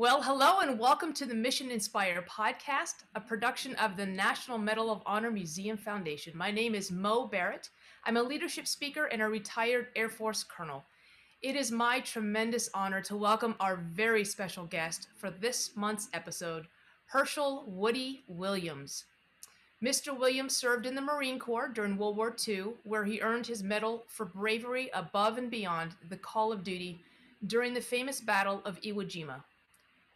Well, hello and welcome to the Mission Inspire podcast, a production of the National Medal of Honor Museum Foundation. My name is Mo Barrett. I'm a leadership speaker and a retired Air Force colonel. It is my tremendous honor to welcome our very special guest for this month's episode, Herschel Woody Williams. Mr. Williams served in the Marine Corps during World War II, where he earned his medal for bravery above and beyond the call of duty during the famous Battle of Iwo Jima.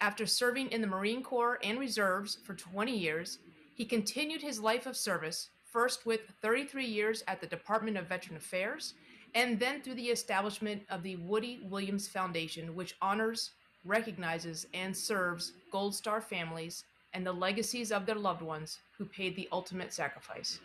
After serving in the Marine Corps and reserves for 20 years, he continued his life of service, first with 33 years at the Department of Veteran Affairs, and then through the establishment of the Woody Williams Foundation, which honors, recognizes, and serves Gold Star families and the legacies of their loved ones who paid the ultimate sacrifice.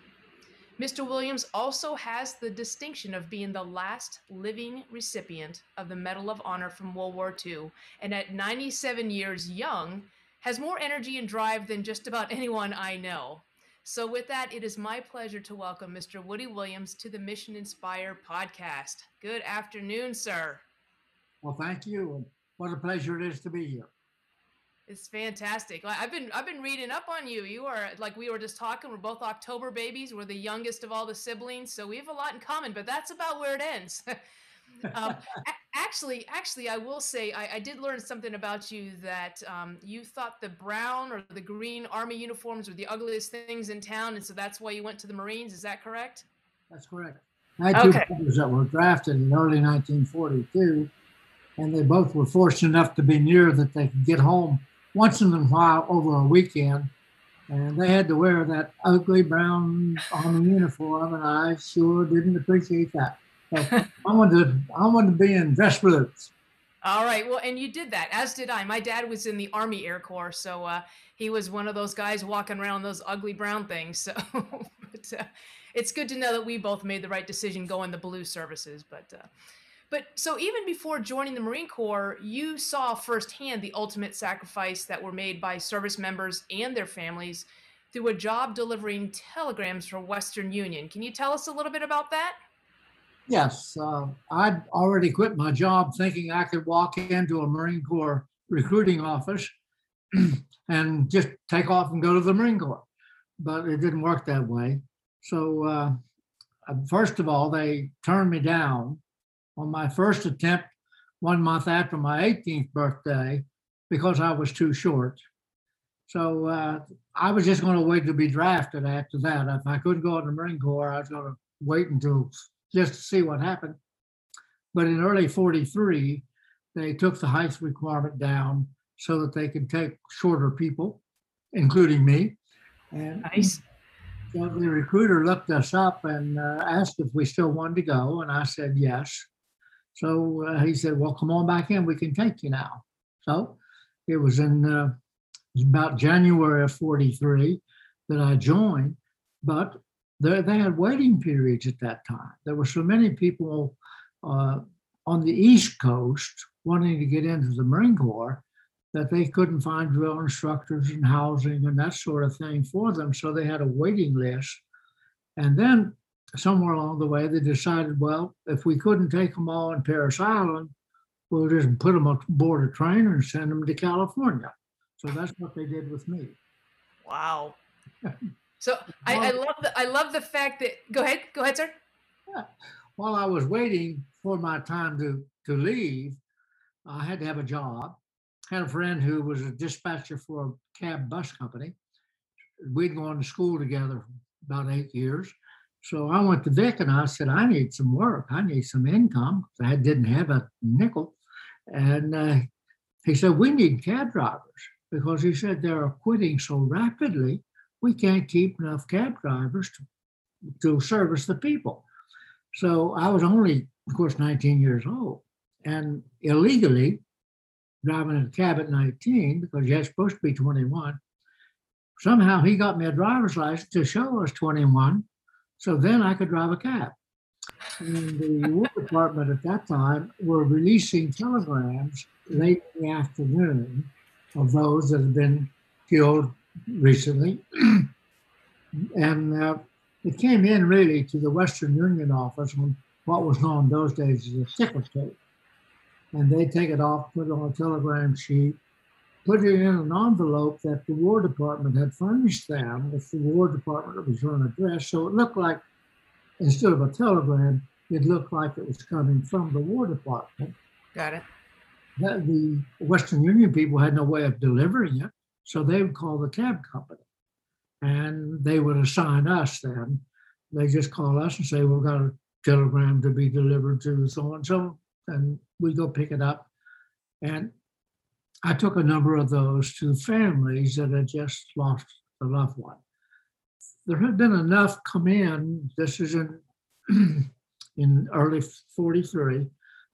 Mr. Williams also has the distinction of being the last living recipient of the Medal of Honor from World War II, and at 97 years young, has more energy and drive than just about anyone I know. So, with that, it is my pleasure to welcome Mr. Woody Williams to the Mission Inspire podcast. Good afternoon, sir. Well, thank you. and What a pleasure it is to be here. It's fantastic. I've been I've been reading up on you. You are like we were just talking. We're both October babies. We're the youngest of all the siblings, so we have a lot in common. But that's about where it ends. um, actually, actually, I will say I, I, did learn something about you that um, you thought the brown or the green army uniforms were the ugliest things in town, and so that's why you went to the Marines. Is that correct? That's correct. I had two brothers that were drafted in early 1942, and they both were fortunate enough to be near that they could get home once in a while over a weekend. And they had to wear that ugly brown army uniform, and I sure didn't appreciate that. So I wanted to, I wanted to be in dress blues. All right. Well, and you did that, as did I. My dad was in the Army Air Corps, so uh, he was one of those guys walking around those ugly brown things. So, but uh, it's good to know that we both made the right decision going the blue services. But uh, but so even before joining the Marine Corps, you saw firsthand the ultimate sacrifice that were made by service members and their families through a job delivering telegrams for Western Union. Can you tell us a little bit about that? Yes, uh, I'd already quit my job thinking I could walk into a Marine Corps recruiting office and just take off and go to the Marine Corps. But it didn't work that way. So, uh, first of all, they turned me down on my first attempt one month after my 18th birthday because I was too short. So uh, I was just going to wait to be drafted after that. If I couldn't go in the Marine Corps, I was going to wait until just to see what happened. But in early 43, they took the height requirement down so that they could take shorter people, including me. And nice. So the recruiter looked us up and uh, asked if we still wanted to go, and I said yes. So uh, he said, "Well, come on back in. We can take you now." So it was in uh, about January of '43 that I joined, but they, had waiting periods at that time. There were so many people uh, on the East Coast wanting to get into the Marine Corps that they couldn't find drill instructors and housing and that sort of thing for them. So they had a waiting list. And then somewhere along the way, they decided, well, if we couldn't take them all in Parris Island, we'll just put them aboard a train and send them to California. So that's what they did with me. Wow. So I, I, love the I love the fact that go ahead, go ahead, sir. Yeah. While I was waiting for my time to to leave, I had to have a job. Had a friend who was a dispatcher for a cab bus company. We'd gone to school together about eight years. So I went to Vic and I said, I need some work. I need some income. I didn't have a nickel. And uh, he said, We need cab drivers because he said they're quitting so rapidly. We can't keep enough cab drivers to, to service the people. So I was only, of course, 19 years old and illegally driving a cab at 19 because you're supposed to be 21. Somehow he got me a driver's license to show I was 21 so then I could drive a cab. And the War Department at that time were releasing telegrams late in the afternoon of those that had been killed recently. and uh, it came in really to the Western Union office on what was known those days as a ticker tape. And they take it off, put it on a telegram sheet, put it in an envelope that the War Department had furnished them with the War Department return address. So it looked like, instead of a telegram, it looked like it was coming from the War Department. Got it. That the Western Union people had no way of delivering it, so they would call the cab company, and they would assign us. Then they just call us and say, "We've got a telegram to be delivered to so and so," and we go pick it up. And I took a number of those to families that had just lost a loved one. There had been enough come in. This is in in early 43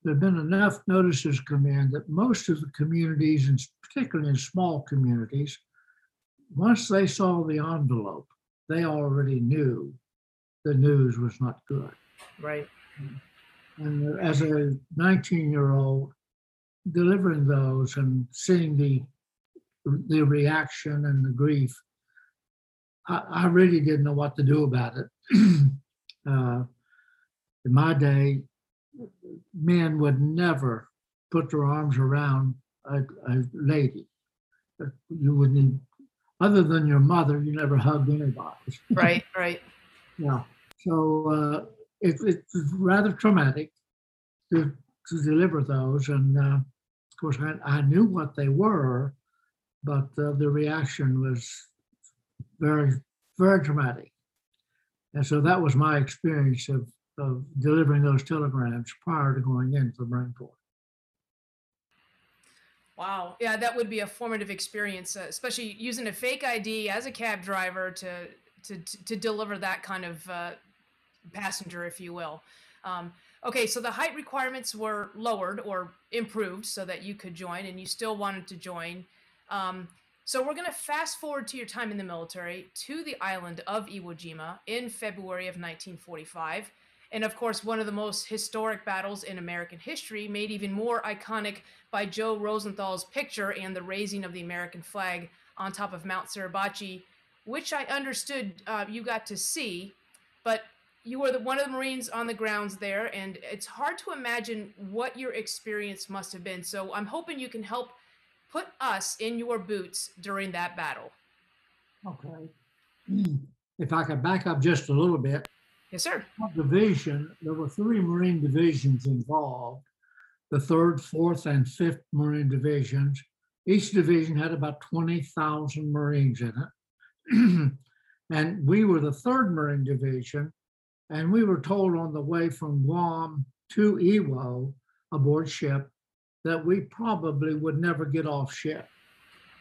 there have been enough notices come in that most of the communities, and particularly in small communities, once they saw the envelope, they already knew the news was not good. Right. And as a 19 year old, delivering those and seeing the the reaction and the grief, I, I really didn't know what to do about it. uh, in my day, men would never put their arms around a, a lady. You wouldn't, other than your mother, you never hugged anybody. Right, right. yeah. So uh, it, it's rather traumatic to, to deliver those. And uh, of course, I, I knew what they were, but uh, the reaction was very, very dramatic. And so that was my experience of of delivering those telegrams prior to going into the Marine Corps. Wow. Yeah, that would be a formative experience, uh, especially using a fake ID as a cab driver to to to deliver that kind of uh, passenger, if you will. Um, okay, so the height requirements were lowered or improved so that you could join, and you still wanted to join. Um, so we're going to fast forward to your time in the military to the island of Iwo Jima in February of 1945 and of course, one of the most historic battles in American history, made even more iconic by Joe Rosenthal's picture and the raising of the American flag on top of Mount Suribachi, which I understood uh, you got to see, but you were the, one of the Marines on the grounds there, and it's hard to imagine what your experience must have been. So I'm hoping you can help put us in your boots during that battle. Okay. If I could back up just a little bit, Yes, sir. Division, there were three Marine divisions involved the third, fourth, and fifth Marine divisions. Each division had about 20,000 Marines in it. and we were the third Marine division. And we were told on the way from Guam to Iwo aboard ship that we probably would never get off ship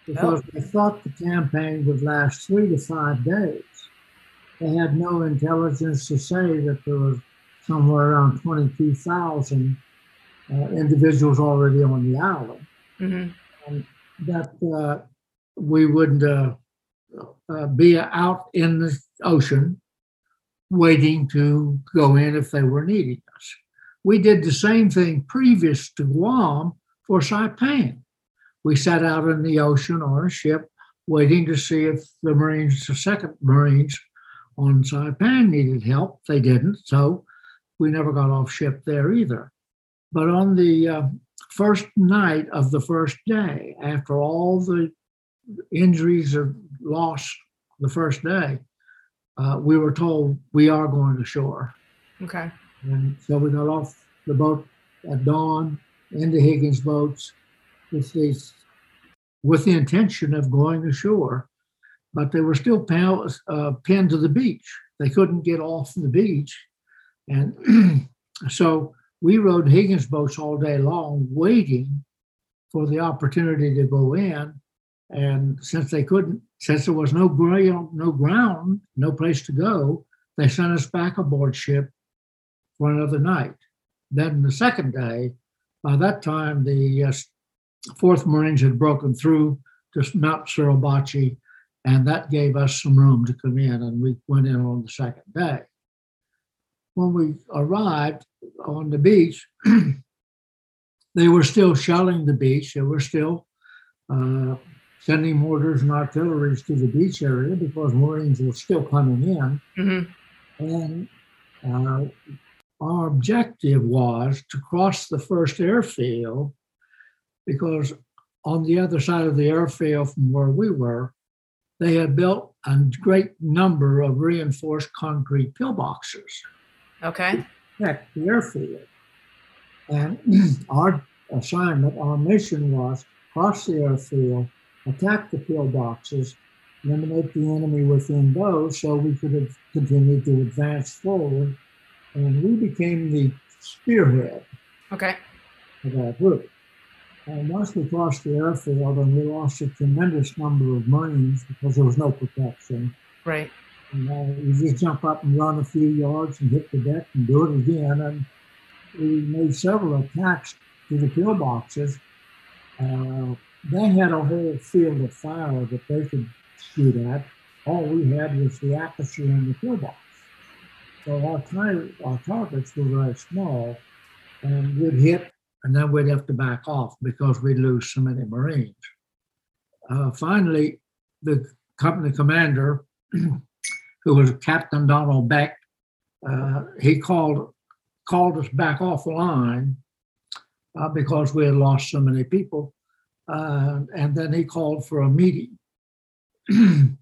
because they thought the campaign would last three to five days they had no intelligence to say that there was somewhere around 22,000 uh, individuals already on the island. Mm-hmm. And that uh, we wouldn't uh, uh, be out in the ocean waiting to go in if they were needing us. We did the same thing previous to Guam for Saipan. We sat out in the ocean on a ship waiting to see if the Marines, the second Marines, on Saipan needed help. They didn't, so we never got off ship there either. But on the uh, first night of the first day, after all the injuries are lost the first day, uh, we were told we are going ashore. Okay. And so we got off the boat at dawn into Higgins boats with these with the intention of going ashore but they were still uh, pinned to the beach. They couldn't get off the beach. And so we rode Higgins boats all day long, waiting for the opportunity to go in. And since they couldn't, since there was no ground, no ground, no place to go, they sent us back aboard ship for another night. Then the second day, by that time, the uh, Fourth Marines had broken through to Mount Suribachi and that gave us some room to come in, and we went in on the second day. When we arrived on the beach, they were still shelling the beach. They were still uh, sending mortars and artilleries to the beach area because Marines were still coming in. Mm-hmm. And uh, our objective was to cross the first airfield because on the other side of the airfield from where we were, they had built a great number of reinforced concrete pillboxes. Okay. At the airfield. And our assignment, our mission was cross the airfield, attack the pillboxes, eliminate the enemy within those so we could have continued to advance forward. And we became the spearhead Okay. of that group. And once we crossed the airfield and we lost a tremendous number of Marines because there was no protection. Right. And uh, you just jump up and run a few yards and hit the deck and do it again. And we made several attacks to the pillboxes. Uh, they had a whole field of fire that they could shoot at. All we had was the aperture in the pillbox. So our, our targets were very small, and we'd hit, and then we'd have to back off because we'd lose so many Marines. Uh, finally, the company commander, who was Captain Donald Beck, uh, he called called us back off the line uh, because we had lost so many people. Uh, and then he called for a meeting.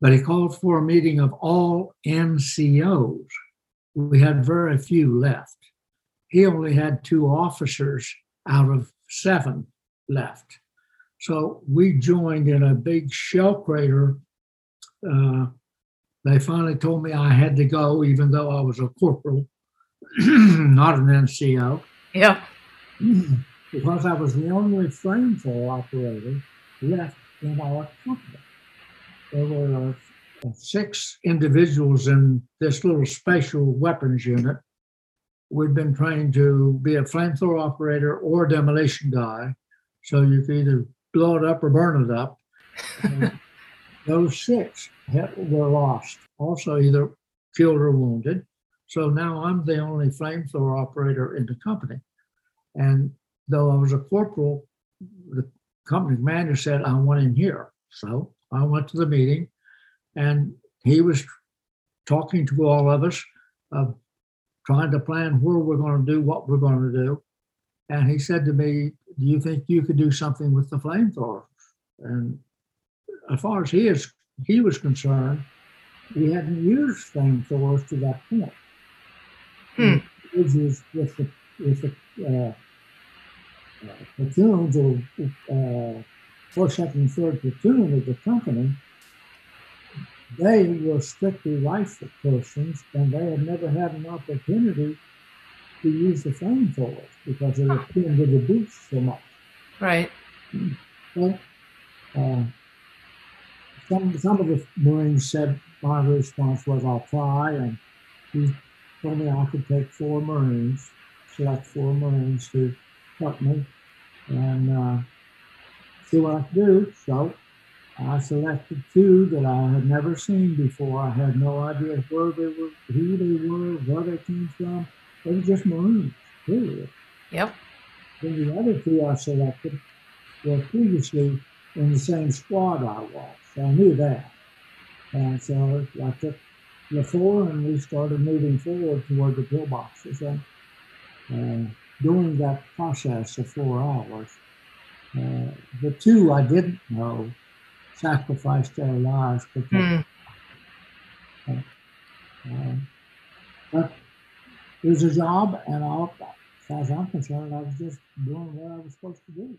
but he called for a meeting of all NCOs. We had very few left. He only had two officers out of seven left. So we joined in a big shell crater. Uh, they finally told me I had to go, even though I was a corporal, not an NCO Yep. because I was the only flamethrower operator left in our company. There were uh, six individuals in this little special weapons unit. We'd been trained to be a flamethrower operator or demolition guy, so you could either blow it up or burn it up. Those six were lost, also either killed or wounded. So now I'm the only flamethrower operator in the company. And though I was a corporal, the company commander said, I want in here. So I went to the meeting and he was talking to all of us, uh, trying to plan where we're going to do what we're going to do. And he said to me, Do you think you could do something with the flamethrower? And as far as he is he was concerned, we hadn't used flamethrowers to that point. Hmm. Is with the with the uh, platoons or uh, second, and third platoon of the company, they were strictly rifle persons, and they had never had an opportunity to use the flamethrowers because they were pinned to the beach so much. Right. Well, uh, some some of the Marines said my response was I'll try, and he told me I could take four Marines, select four Marines to help me, and uh, see what I could do. So I selected two that I had never seen before. I had no idea where they were, who they were, where they came from. They were just Marines, period. Yep. Then the other two I selected were previously in the same squad I was. So I knew that. And so I took the four and we started moving forward toward the pillboxes. And uh, during that process of four hours, uh, the two I didn't know sacrificed their lives. But, Hmm. um, but it was a job, and I'll, as far as I'm concerned, I was just doing what I was supposed to do.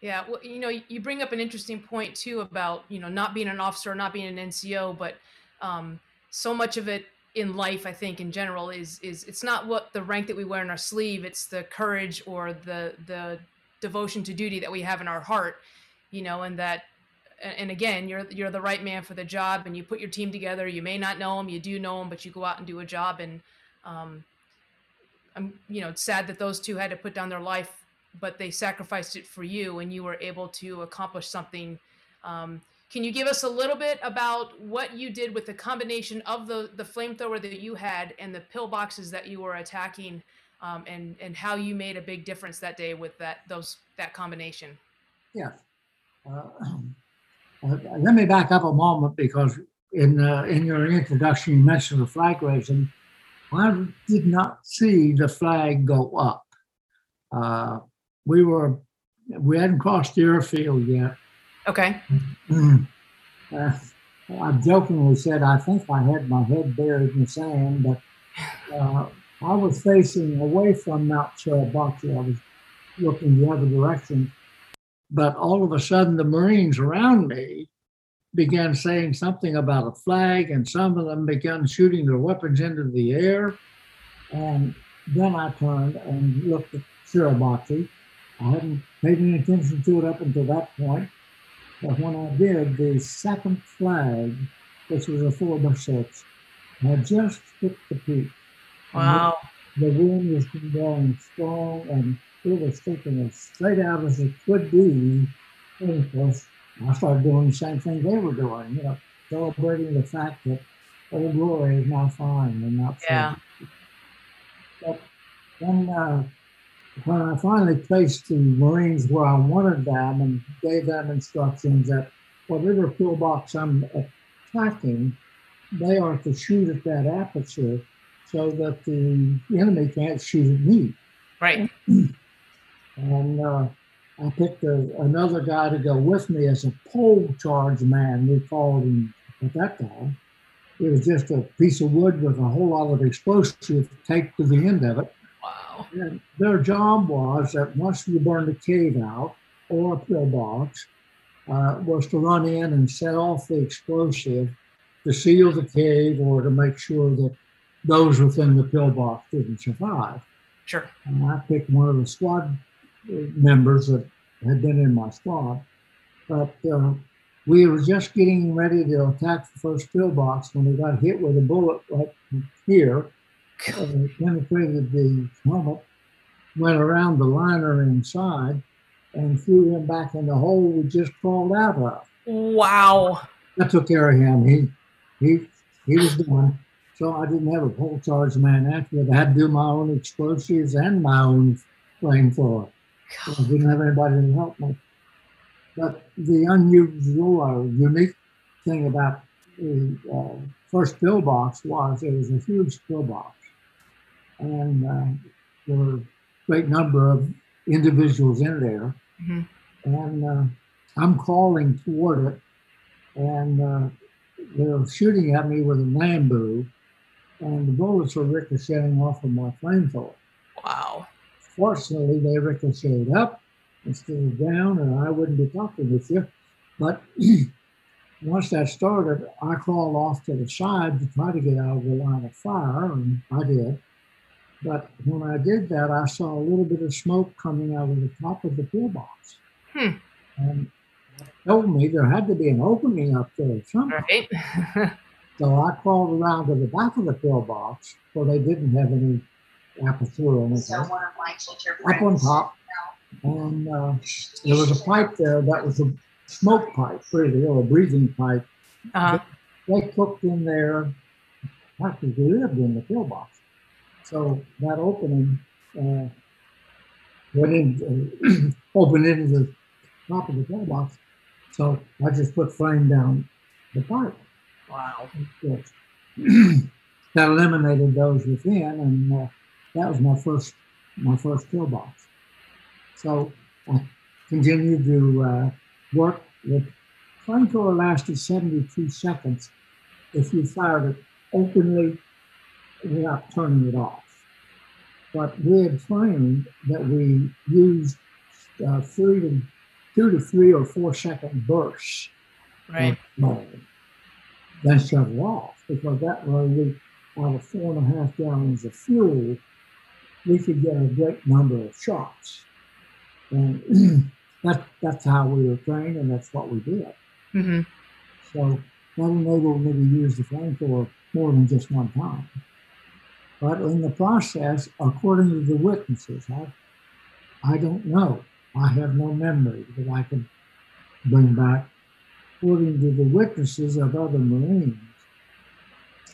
Yeah, well, you know, you bring up an interesting point too about you know not being an officer, not being an NCO, but um, so much of it in life, I think, in general, is is it's not what the rank that we wear in our sleeve; it's the courage or the the devotion to duty that we have in our heart, you know, and that. And again, you're you're the right man for the job, and you put your team together. You may not know them, you do know them, but you go out and do a job. And um, I'm, you know, it's sad that those two had to put down their life but they sacrificed it for you and you were able to accomplish something um, can you give us a little bit about what you did with the combination of the the flamethrower that you had and the pillboxes that you were attacking um, and and how you made a big difference that day with that those that combination Yes. Uh, uh, let me back up a moment because in uh, in your introduction you mentioned the flag raising. I did not see the flag go up. Uh, we were we hadn't crossed the airfield yet. Okay. Uh, I jokingly said I think I had my head buried in the sand, but uh, I was facing away from Mount Suribachi. I was looking the other direction. But all of a sudden, the Marines around me began saying something about a flag, and some of them began shooting their weapons into the air. And then I turned and looked at Suribachi. I hadn't paid any attention to it up until that point. But when I did, the second flag, which was a four by six, had just hit the peak. Wow. The, wind was blowing strong and it was taking as straight out as it could be. And of course, I started doing the same thing they were doing, you know, celebrating the fact that Old Glory is now fine and not Yeah. But then uh, when I finally placed the Marines where I wanted them and gave them instructions that whatever pillbox I'm attacking, they are to shoot at that aperture so that the enemy can't shoot at me. Right. And uh, I picked a, another guy to go with me as a pole charge man, we called him at that time. It was just a piece of wood with a whole lot of explosive taped to the end of it. And their job was that once you burned a cave out or a pillbox, uh, was to run in and set off the explosive to seal the cave or to make sure that those within the pillbox didn't survive. Sure. And I picked one of the squad uh, members that had been in my squad. But uh, we were just getting ready to attack the first pillbox when we got hit with a bullet right here. Penetrated the helmet, went around the liner inside, and threw him back in the hole we just crawled out of. Wow. I took care of him. He he he was done. So I didn't have a pole charge man after that. I had to do my own explosives and my own flamethrower. So I didn't have anybody to help me. But the unusual or unique thing about the uh, first pillbox was it was a huge pillbox. And uh, there were a great number of individuals in there. Mhm. And uh, I'm crawling toward it. And uh, they're shooting at me with a Nambu. And the bullets were ricocheting off of my flamethrower. Wow. Fortunately, they ricocheted up instead of down, and I wouldn't be talking with you. But once that started, I crawled off to the side to try to get out of the line of fire, and I did. But when I did that, I saw a little bit of smoke coming out of the top of the pillbox. Hmm. And told me there had to be an opening up there somewhere. Right. So I crawled around to the back of the pillbox where they didn't have any aperture or anything. So one of my teacher Up on friends. top, and uh, there was a pipe there that was a smoke pipe, really, or a breathing pipe. Uh-huh. They cooked in there, practically lived in the pillbox. So that opening uh, went in, uh, opened into the top of the pillbox. So I just put flame down the pipe. Wow. That eliminated those within, and uh, that was my first my first pillbox. So I continued to uh, work. The flamethrower lasted 72 seconds if you fired it openly without turning it off. But we had trained that we used uh, three to two to three or four second bursts Right. then shut off because that way we, out of four and a half gallons of fuel, we could get a great number of shots. And that, that's how we were trained and that's what we did. hmm So that enabled me to use the flamethrower more than just one time. But in the process, according to the witnesses, I, I don't know. I have no memory that I can bring back. According to the witnesses of other Marines,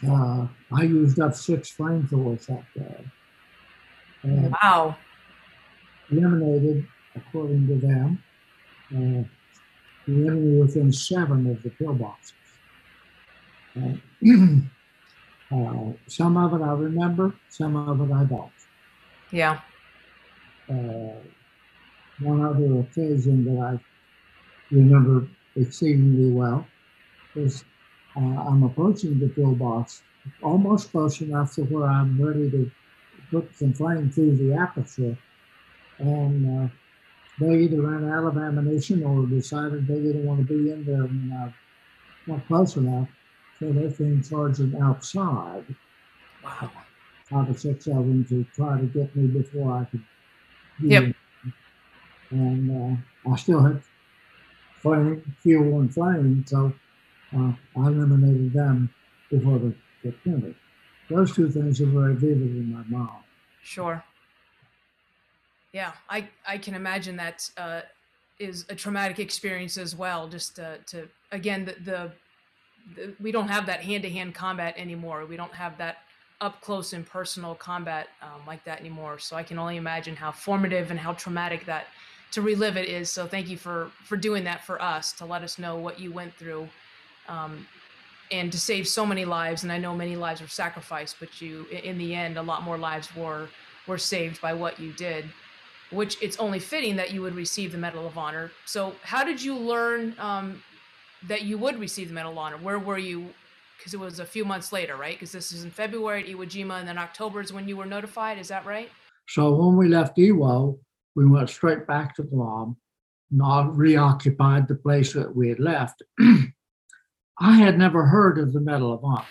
uh, I used up six flamethrowers that day. And Wow. eliminated, according to them, uh, the enemy within seven of the pillboxes. Uh, uh, some of it I remember, some of it I don't. Yeah. Uh, one other occasion that I remember exceedingly well is uh, I'm approaching the pillbox almost close enough to where I'm ready to put some flame through the aperture. And uh, they either ran out of ammunition or decided they didn't want to be in there and, uh, not close enough. So they came charging outside. Wow. Five or six of them to try to get me before I could. Yep. And uh, I still had flame, fuel, and flame, so uh, I eliminated them before the, the printer. Those two things are very vivid in my mind. Sure. Yeah, I I can imagine that uh, is a traumatic experience as well. Just to, to again the, the we don't have that hand to hand combat anymore. We don't have that up close and personal combat um, like that anymore. So I can only imagine how formative and how traumatic that to relive it is. So thank you for for doing that for us to let us know what you went through. Um, and to save so many lives and i know many lives were sacrificed but you in the end a lot more lives were were saved by what you did which it's only fitting that you would receive the medal of honor so how did you learn um, that you would receive the medal of honor where were you because it was a few months later right because this is in february at iwo jima and then october is when you were notified is that right so when we left iwo we went straight back to guam not reoccupied the place that we had left I had never heard of the Medal of Honor.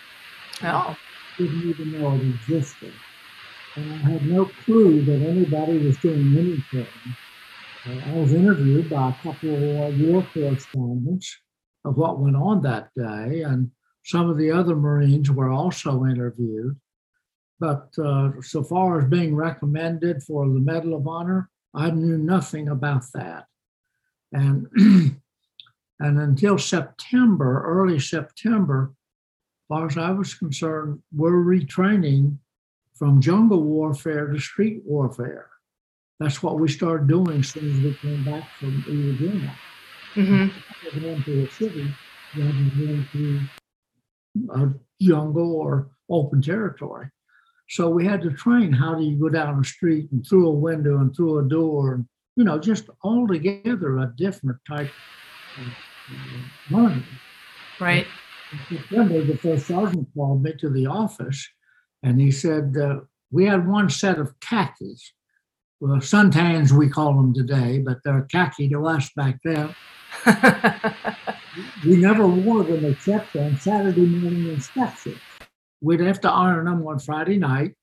Oh. Didn't even know it existed. And I had no clue that anybody was doing anything. Uh, I was interviewed by a couple of war correspondents of what went on that day, and some of the other Marines were also interviewed. But uh, so far as being recommended for the Medal of Honor, I knew nothing about that. And And until September, early September, as far as I was concerned, we're retraining from jungle warfare to street warfare. That's what we started doing as soon as we came back from Iwo Jima. Mm-hmm. Into a city rather than going into a jungle or open territory. So we had to train how do you go down a street and through a window and through a door and you know just altogether a different type of money. Right. One day, the first sergeant called me to the office and he said, uh, We had one set of khakis. Well, suntans, we call them today, but they're khaki to us back then. we never wore them except on Saturday morning inspection. We'd have to iron them on Friday night,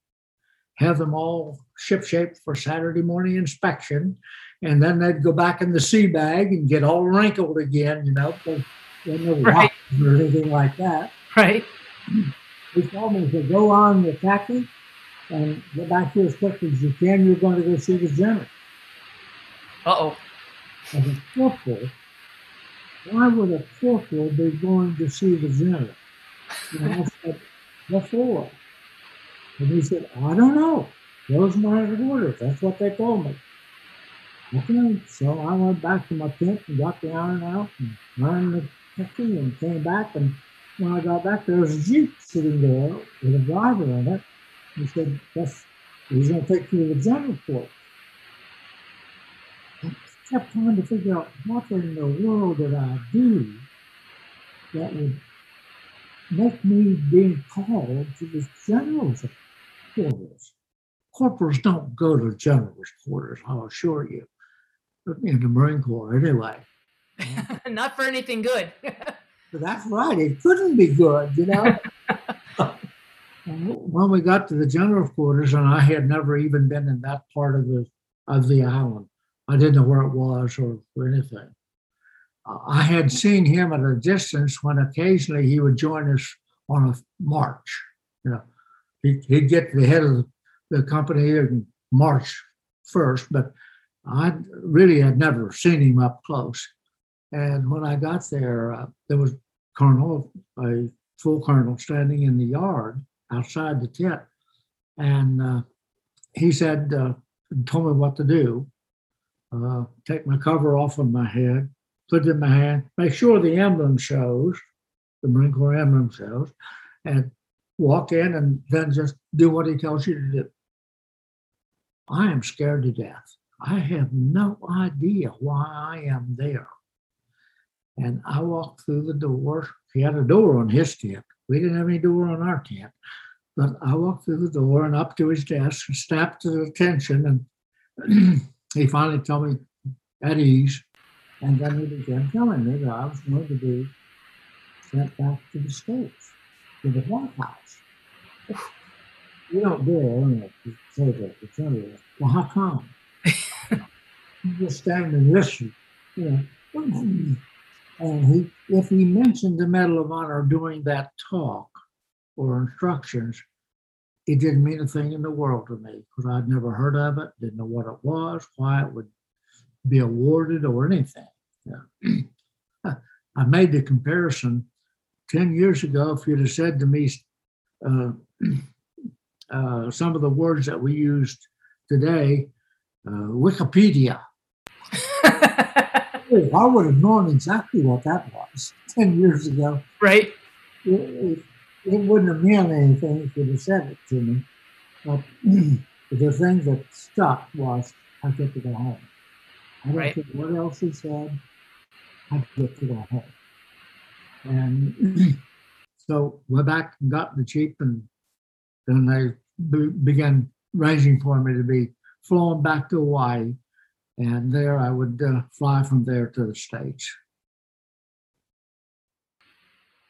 have them all ship-shape for Saturday morning inspection, and then they'd go back in the sea bag and get all wrinkled again, you know, because there no right. or anything like that. Right. He told me to go on the khaki and get back here as quickly as you can. You're going to go see the general. Uh oh. As a corporal, why would a corporal be going to see the general? And I said, before. And he said, I don't know. Those are my orders. That's what they told me. Okay, so I went back to my tent and got the iron out and ironed the cookie and came back. And when I got back, there was a Jeep sitting there with a driver in it. He said, That's, he's going to take you to the general court. I kept trying to figure out what in the world did I do that would make me being called to the general's quarters. Corporals don't go to general's quarters, I'll assure you in the Marine Corps anyway. Not for anything good. but that's right. It couldn't be good, you know. when we got to the general quarters, and I had never even been in that part of the of the island, I didn't know where it was or, or anything. I had seen him at a distance when occasionally he would join us on a march. You know, he, he'd get to the head of the company and march first, but I really had never seen him up close. And when I got there, uh, there was Colonel, a full colonel, standing in the yard outside the tent. And uh, he said, uh, told me what to do. Uh, take my cover off of my head, put it in my hand, make sure the emblem shows, the Marine Corps emblem shows, and walk in and then just do what he tells you to do. I am scared to death. I have no idea why I am there. And I walked through the door. He had a door on his tent. We didn't have any door on our tent. But I walked through the door and up to his desk and snapped to attention. And he finally told me at ease. And then he began telling me that I was going to be sent back to the States, to the White House. You don't dare to say that to you. Well, how come? you just stand and listen. You know. And he, if he mentioned the Medal of Honor during that talk or instructions, it didn't mean a thing in the world to me because I'd never heard of it, didn't know what it was, why it would be awarded or anything. Yeah. I made the comparison 10 years ago. If you'd have said to me uh, uh, some of the words that we used today, uh, Wikipedia, I would have known exactly what that was 10 years ago. Right. It, it, it wouldn't have meant anything if you'd have said it to me. But the thing that stuck was I get to go home. I don't right. care what else he said. I get to go home. And so went back and got the Jeep, and then they be- began arranging for me to be flown back to Hawaii and there I would uh, fly from there to the States.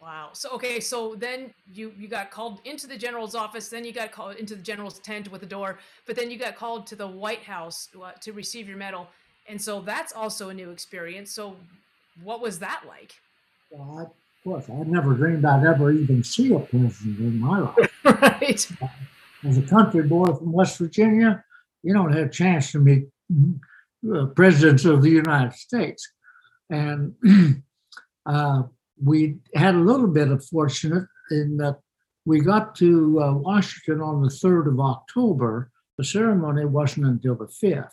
Wow. So okay, so then you you got called into the general's office, then you got called into the general's tent with the door, but then you got called to the White House uh, to receive your medal, and so that's also a new experience. So, what was that like? Well, I, of course, I never dreamed I'd ever even see a president in my life. right. As a country boy from West Virginia, you don't have a chance to meet presidents of the United States. And uh, we had a little bit of fortunate in that we got to uh, Washington on the 3rd of October. The ceremony wasn't until the 5th.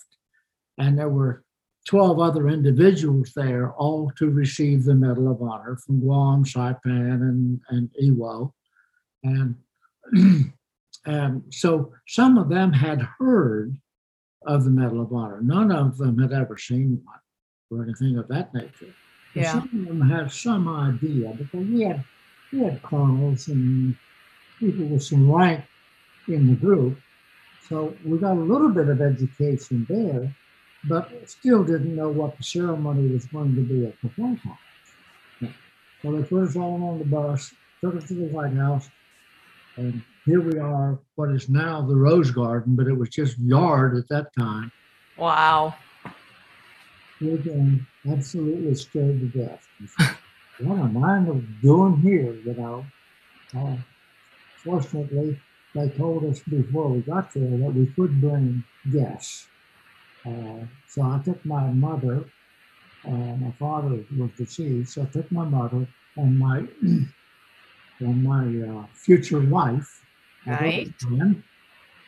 And there were 12 other individuals there, all to receive the Medal of Honor from Guam, Saipan, and, and Iwo. And, and so some of them had heard of the Medal of Honor. None of them had ever seen one or anything of that nature. Yeah. Some of them had some idea because we had we had colonels and people with some rank in the group. So we got a little bit of education there, but still didn't know what the ceremony was going to be at the White House. So they put us all on the bus, took us to the White House, and here we are, what is now the Rose Garden, but it was just yard at that time. Wow. We're getting absolutely scared to death. what am I doing here, you know? Uh, fortunately, they told us before we got there that we could bring guests. Uh, so I took my mother, uh, my father was deceased, so I took my mother and my and my uh, future wife, Right.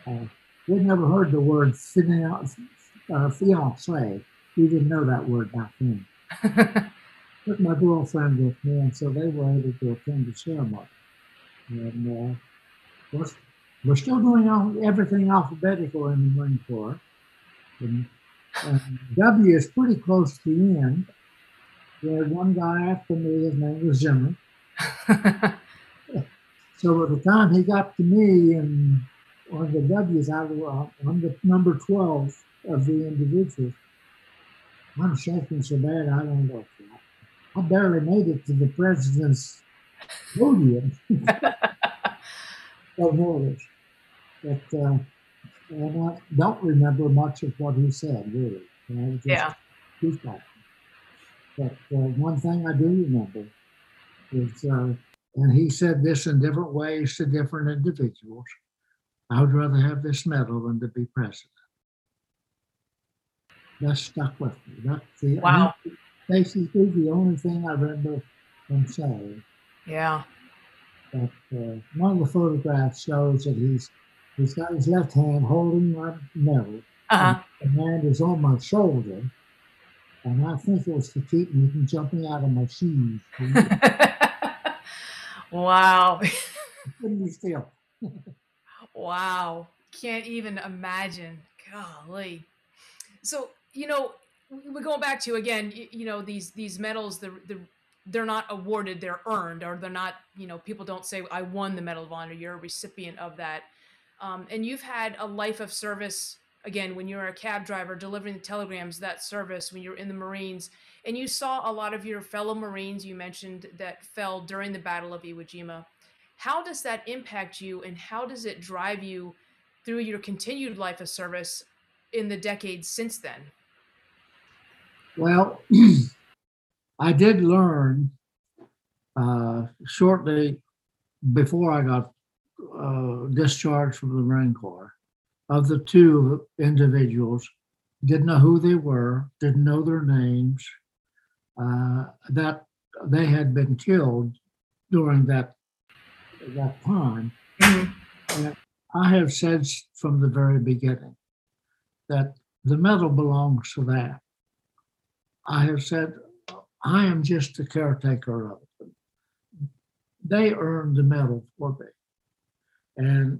Uh, we'd never heard the word fiance. Uh, fiance. We didn't know that word back then. Took my girlfriend with me, and so they were able to attend the ceremony. And uh, we're, we're still doing all, everything alphabetical in the Marine Corps. And, w is pretty close to the end. We had one guy after me, his name was Zimmer. So by the time he got to me and on the W's, I was on the number 12 of the individuals. I'm shaking so bad, I don't know. I barely made it to the president's podium. so nervous. But, uh, and I don't remember much of what he said, really. You know, just yeah. But uh, one thing I do remember is uh, and he said this in different ways to different individuals. I would rather have this medal than to be president. That stuck with me. That's the wow. basically the only thing I remember him saying. Yeah. But uh, one of the photographs shows that he's he's got his left hand holding my medal. Uh-huh. And the hand is on my shoulder. And I think it was to keep me from jumping out of my shoes. Wow. Couldn't be still. wow. Can't even imagine. Golly. So you know, we're going back to again. You, you know, these these medals, the the they're not awarded, they're earned, or they're not. You know, people don't say, "I won the Medal of Honor." You're a recipient of that, um, and you've had a life of service. Again, when you're a cab driver delivering the telegrams, that service, when you're in the Marines, and you saw a lot of your fellow Marines you mentioned that fell during the Battle of Iwo Jima. How does that impact you, and how does it drive you through your continued life of service in the decades since then? Well, I did learn uh, shortly before I got uh, discharged from the Marine Corps of the two individuals, didn't know who they were, didn't know their names, uh, that they had been killed during that that time. Mm-hmm. And I have said from the very beginning that the medal belongs to that. I have said, I am just the caretaker of it. They earned the medal for me. And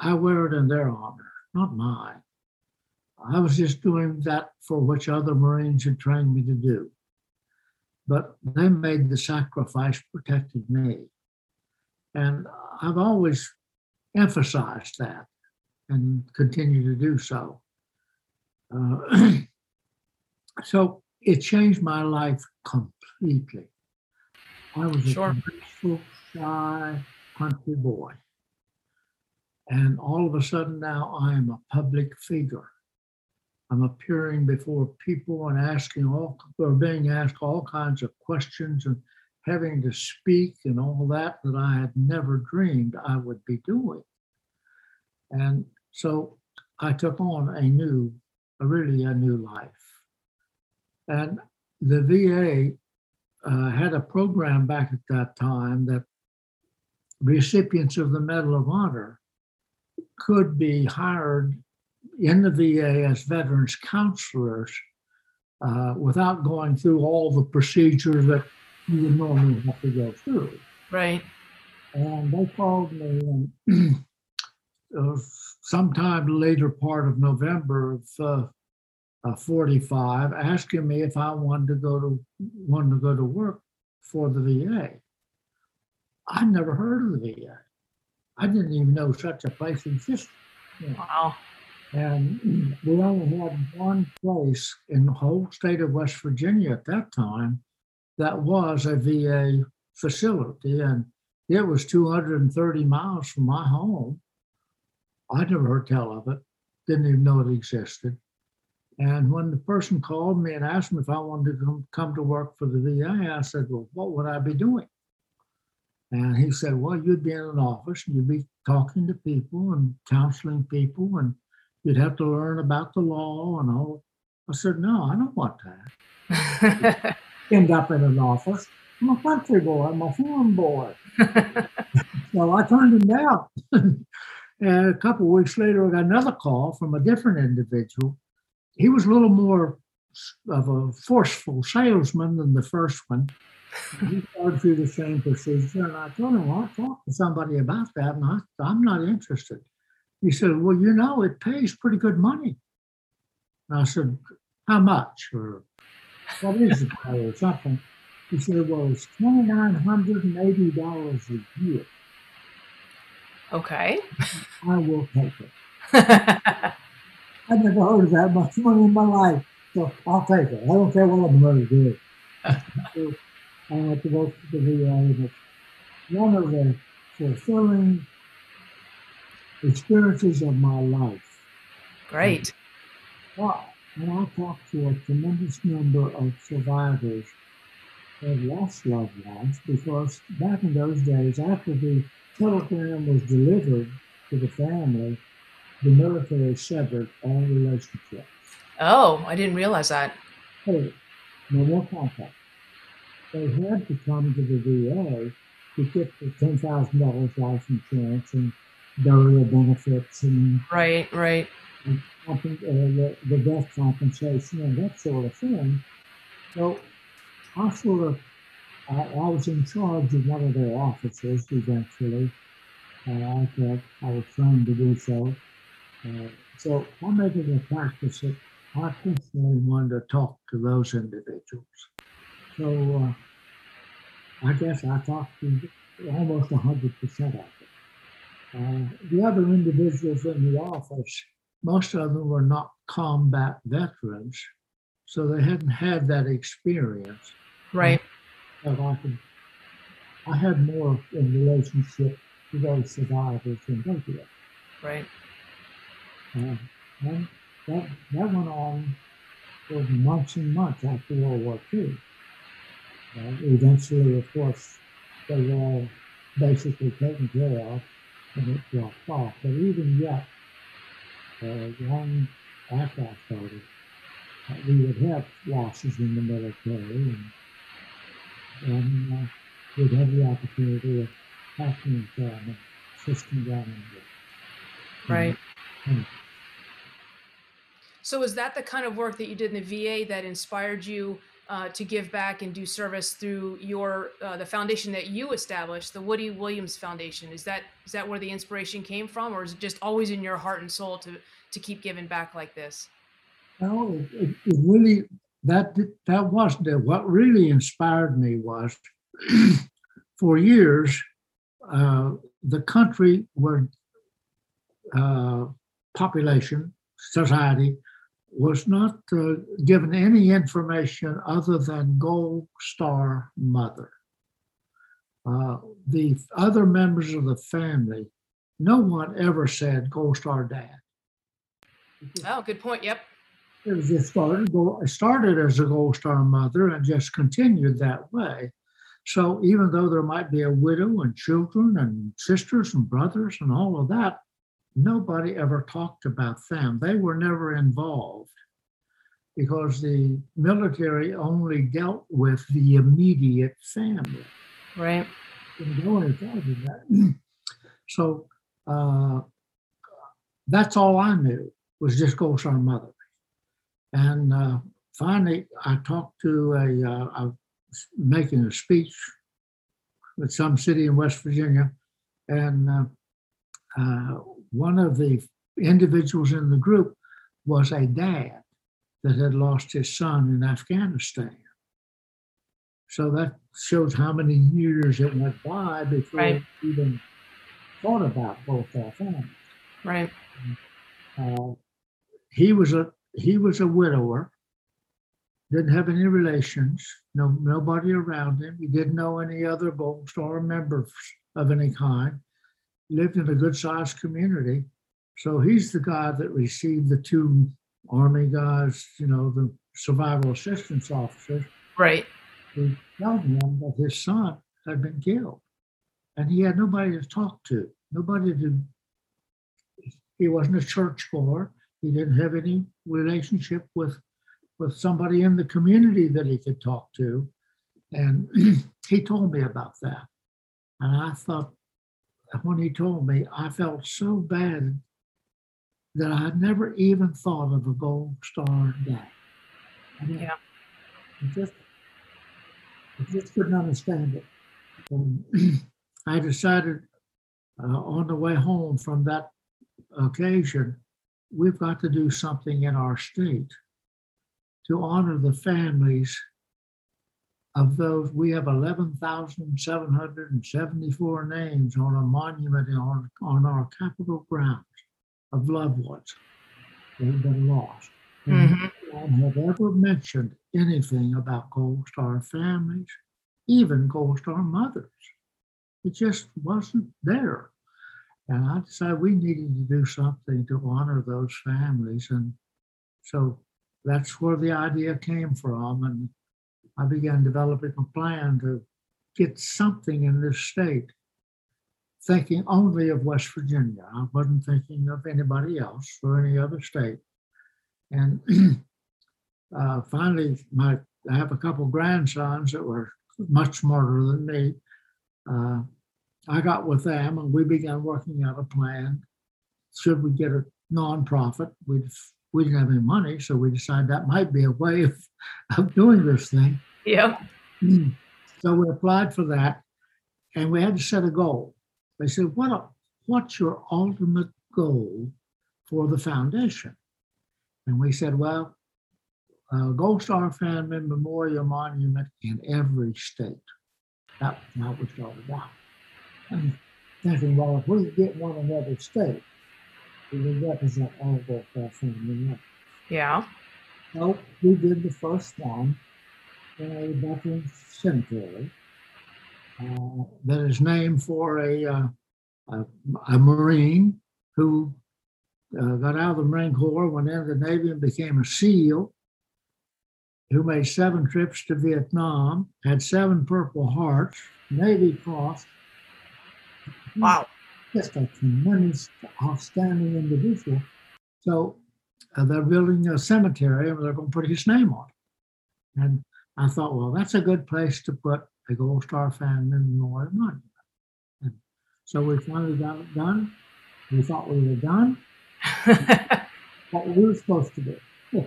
I wear it in their honor, not mine. I was just doing that for which other Marines had trained me to do. But they made the sacrifice protecting me. And I've always emphasized that and continue to do so. Uh, so it changed my life completely. I was sure. a graceful, shy country boy. And all of a sudden now I am a public figure. I'm appearing before people and asking all, or being asked all kinds of questions and having to speak and all that that I had never dreamed I would be doing. And so I took on a new, a really a new life. And the VA uh, had a program back at that time that recipients of the Medal of Honor could be hired in the VA as veterans counselors uh, without going through all the procedures that you would normally have to go through. Right. And they called me and uh, sometime later part of November of uh, uh, 45, asking me if I wanted to go to wanted to go to work for the VA. I'd never heard of the VA. I didn't even know such a place existed. Wow. And we only had one place in the whole state of West Virginia at that time that was a VA facility, and it was 230 miles from my home. I'd never heard tell of it, didn't even know it existed. And when the person called me and asked me if I wanted to come, come to work for the VA, I said, Well, what would I be doing? And he said, Well, you'd be in an office and you'd be talking to people and counseling people, and you'd have to learn about the law and all. I said, No, I don't want that. End up in an office. I'm a country boy, I'm a farm boy. so I turned him down. and a couple of weeks later, I got another call from a different individual he was a little more of a forceful salesman than the first one. He started through the same procedure, and I told him, well, I talked to somebody about that, and I, I'm not interested. He said, Well, you know, it pays pretty good money. And I said, How much? Or what is it? or something. He said, Well, it's $2,980 a year. Okay. I will take it. I've never heard of that much money in my life. So I'll take it. I don't care what I'm going to do. Had to work the. And it's one of the fulfilling experiences of my life. Great. Well, when I talk to a tremendous number of survivors have lost loved ones because back in those days, after the telegram was delivered to the family, the military severed all relationships. Oh, I didn't realize that. Hey, no more contact. They had to come to the VA to get the ten thousand dollars life insurance and burial benefits and right, right, and, uh, the, the death compensation and that sort of thing. So I sort of I, I was in charge of one of their offices eventually. Uh, I thought I was trying to do so. Uh, so I made making a practice that I personally wanted to talk to those individuals. So uh, I guess I talked to almost 100% of them. Uh, the other individuals in the office, most of them were not combat veterans, so they hadn't had that experience. Right. But I, could, I had more in relationship to those survivors than they did. Right. Uh, and that, that went on for months and months after World War II. Uh, eventually, of course, they were all basically taken care of and it dropped off. But even yet, uh, long after I started, uh, we would have losses in the military and, and uh, we'd have the opportunity of to them and assisting them. And, Right. and So is that the kind of work that you did in the VA that inspired you uh, to give back and do service through your uh, the foundation that you established, the Woody Williams Foundation? Is that is that where the inspiration came from, or is it just always in your heart and soul to to keep giving back like this? No, it, it, really that that wasn't it. What really inspired me was for years uh, the country where uh, population society was not uh, given any information other than Gold Star Mother. Uh, the other members of the family, no one ever said Gold Star Dad. Oh, good point. Yep. It was just started, it started as a Gold Star mother and just continued that way. So even though there might be a widow and children and sisters and brothers and all of that, nobody ever talked about them. They were never involved because the military only dealt with the immediate family Right. didn't go any farther that. So uh, that's all I knew was just Gold Star Mother. And uh, finally, I talked to a, uh, I was making a speech at some city in West Virginia, and uh, uh, one of the individuals in the group was a dad that had lost his son in Afghanistan. So that shows how many years it went by before Right. even thought about both our families. Right. Uh, he was a he was a widower. Didn't have any relations. No nobody around him. He didn't know any other Gold Star members of any kind. Lived in a good sized community. So he's the guy that received the two army guys, you know, the survival assistance officers Right. who told him that his son had been killed. And he had nobody to talk to, nobody to, he wasn't a churchgoer. He didn't have any relationship with, with somebody in the community that he could talk to. And he told me about that. And I thought, when he told me, I felt so bad that I had never even thought of a gold star. I mean, Yeah. I just, I just couldn't understand it. And I decided uh, on the way home from that occasion, we've got to do something in our state to honor the families of those. We have 11,774 names on a monument on, on our Capitol grounds of loved ones that have been lost. And Mhm. no have ever mentioned anything about Gold Star families, even Gold Star mothers. It just wasn't there. And I decided we needed to do something to honor those families. And so that's where the idea came from. And I began developing a plan to get something in this state, thinking only of West Virginia. I wasn't thinking of anybody else or any other state. And uh, finally, my I have a couple grandsons that were much smarter than me. Uh, I got with them and we began working out a plan. Should we get a nonprofit? We we didn't have any money, so we decided that might be a way of, of doing this thing. Yep. Hmm. So we applied for that, and we had to set a goal. They said, "What? What's your ultimate goal for the foundation?" And we said, "Well, a Gold Star Family Memorial Monument in every state. That, how we started out. And thinking, well, if we get one in every state, we would represent all of Gold Star family members. Yeah. So we did the first one in a cemetery uh, that is named for a, uh, a, a Marine who uh, got out of the Marine Corps, went into the Navy, and became a SEAL. Who made seven trips to Vietnam, had seven Purple Hearts, Navy Cross. Wow. Just a tremendous, outstanding individual. So uh, they're building a cemetery and they're going to put his name on it. And I thought, well, that's a good place to put a Gold Star Family Memorial Monument. And so we finally got it done. We thought we were done. what we were supposed to do.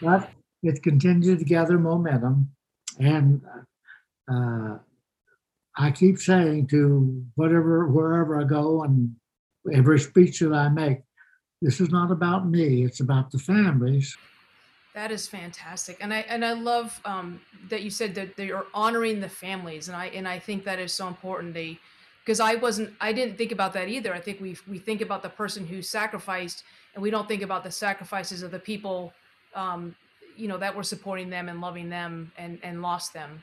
but it continued to gather momentum. And uh, I keep saying to whatever, wherever I go and every speech that I make, this is not about me, it's about the families. That is fantastic, and I and I love um, that you said that they are honoring the families, and I and I think that is so important. They because I wasn't I didn't think about that either. I think we we think about the person who sacrificed, and we don't think about the sacrifices of the people, um, you know, that were supporting them and loving them and and lost them.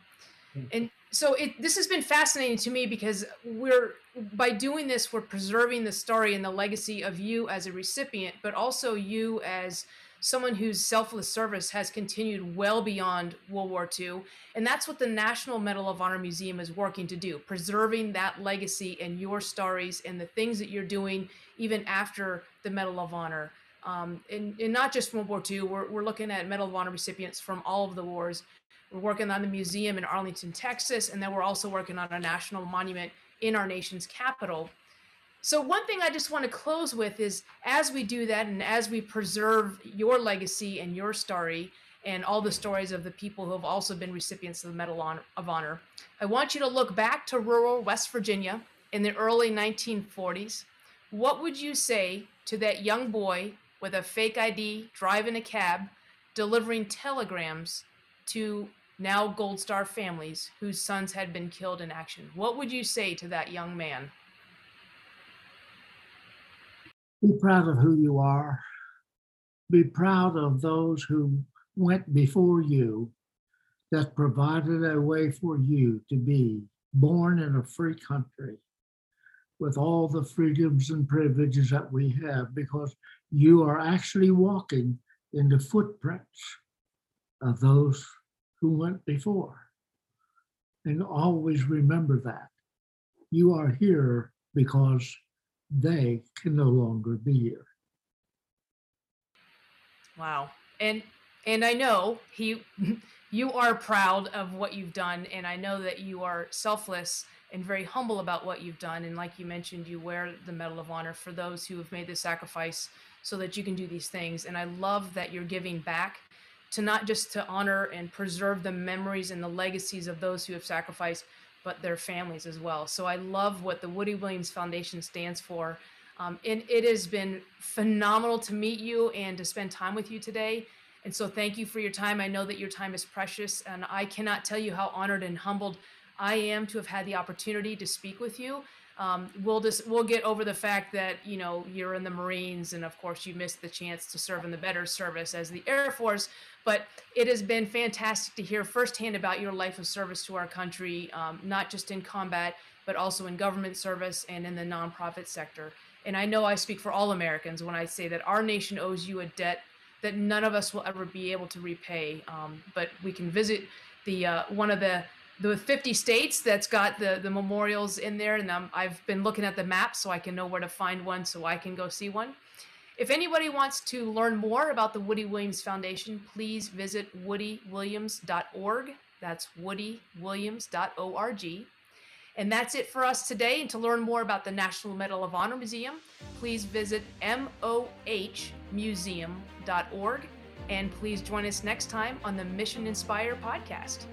Mm-hmm. And so it this has been fascinating to me because we're by doing this we're preserving the story and the legacy of you as a recipient, but also you as someone whose selfless service has continued well beyond World War II. And that's what the National Medal of Honor Museum is working to do, preserving that legacy and your stories and the things that you're doing even after the Medal of Honor. Um, and, and not just World War II, we're, we're looking at Medal of Honor recipients from all of the wars. We're working on the museum in Arlington, Texas, and then we're also working on a national monument in our nation's capital. So, one thing I just want to close with is as we do that and as we preserve your legacy and your story and all the stories of the people who have also been recipients of the Medal of Honor, I want you to look back to rural West Virginia in the early 1940s. What would you say to that young boy with a fake ID driving a cab, delivering telegrams to now Gold Star families whose sons had been killed in action? What would you say to that young man? Be proud of who you are. Be proud of those who went before you that provided a way for you to be born in a free country with all the freedoms and privileges that we have because you are actually walking in the footprints of those who went before. And always remember that. You are here because they can no longer be here. Wow. And and I know he you are proud of what you've done and I know that you are selfless and very humble about what you've done and like you mentioned you wear the medal of honor for those who have made the sacrifice so that you can do these things and I love that you're giving back to not just to honor and preserve the memories and the legacies of those who have sacrificed but their families as well. So I love what the Woody Williams Foundation stands for. Um, and it has been phenomenal to meet you and to spend time with you today. And so thank you for your time. I know that your time is precious, and I cannot tell you how honored and humbled I am to have had the opportunity to speak with you. Um, we'll just we'll get over the fact that you know you're in the Marines, and of course you missed the chance to serve in the better service as the Air Force. But it has been fantastic to hear firsthand about your life of service to our country, um, not just in combat, but also in government service and in the nonprofit sector. And I know I speak for all Americans when I say that our nation owes you a debt that none of us will ever be able to repay. Um, but we can visit the uh, one of the the 50 states that's got the the memorials in there and um, i've been looking at the map so i can know where to find one so i can go see one. If anybody wants to learn more about the woody williams foundation please visit woodywilliams.org that's woodywilliams.org and that's it for us today. And to learn more about the national medal of honor museum please visit mohmuseum.org and please join us next time on the mission inspire podcast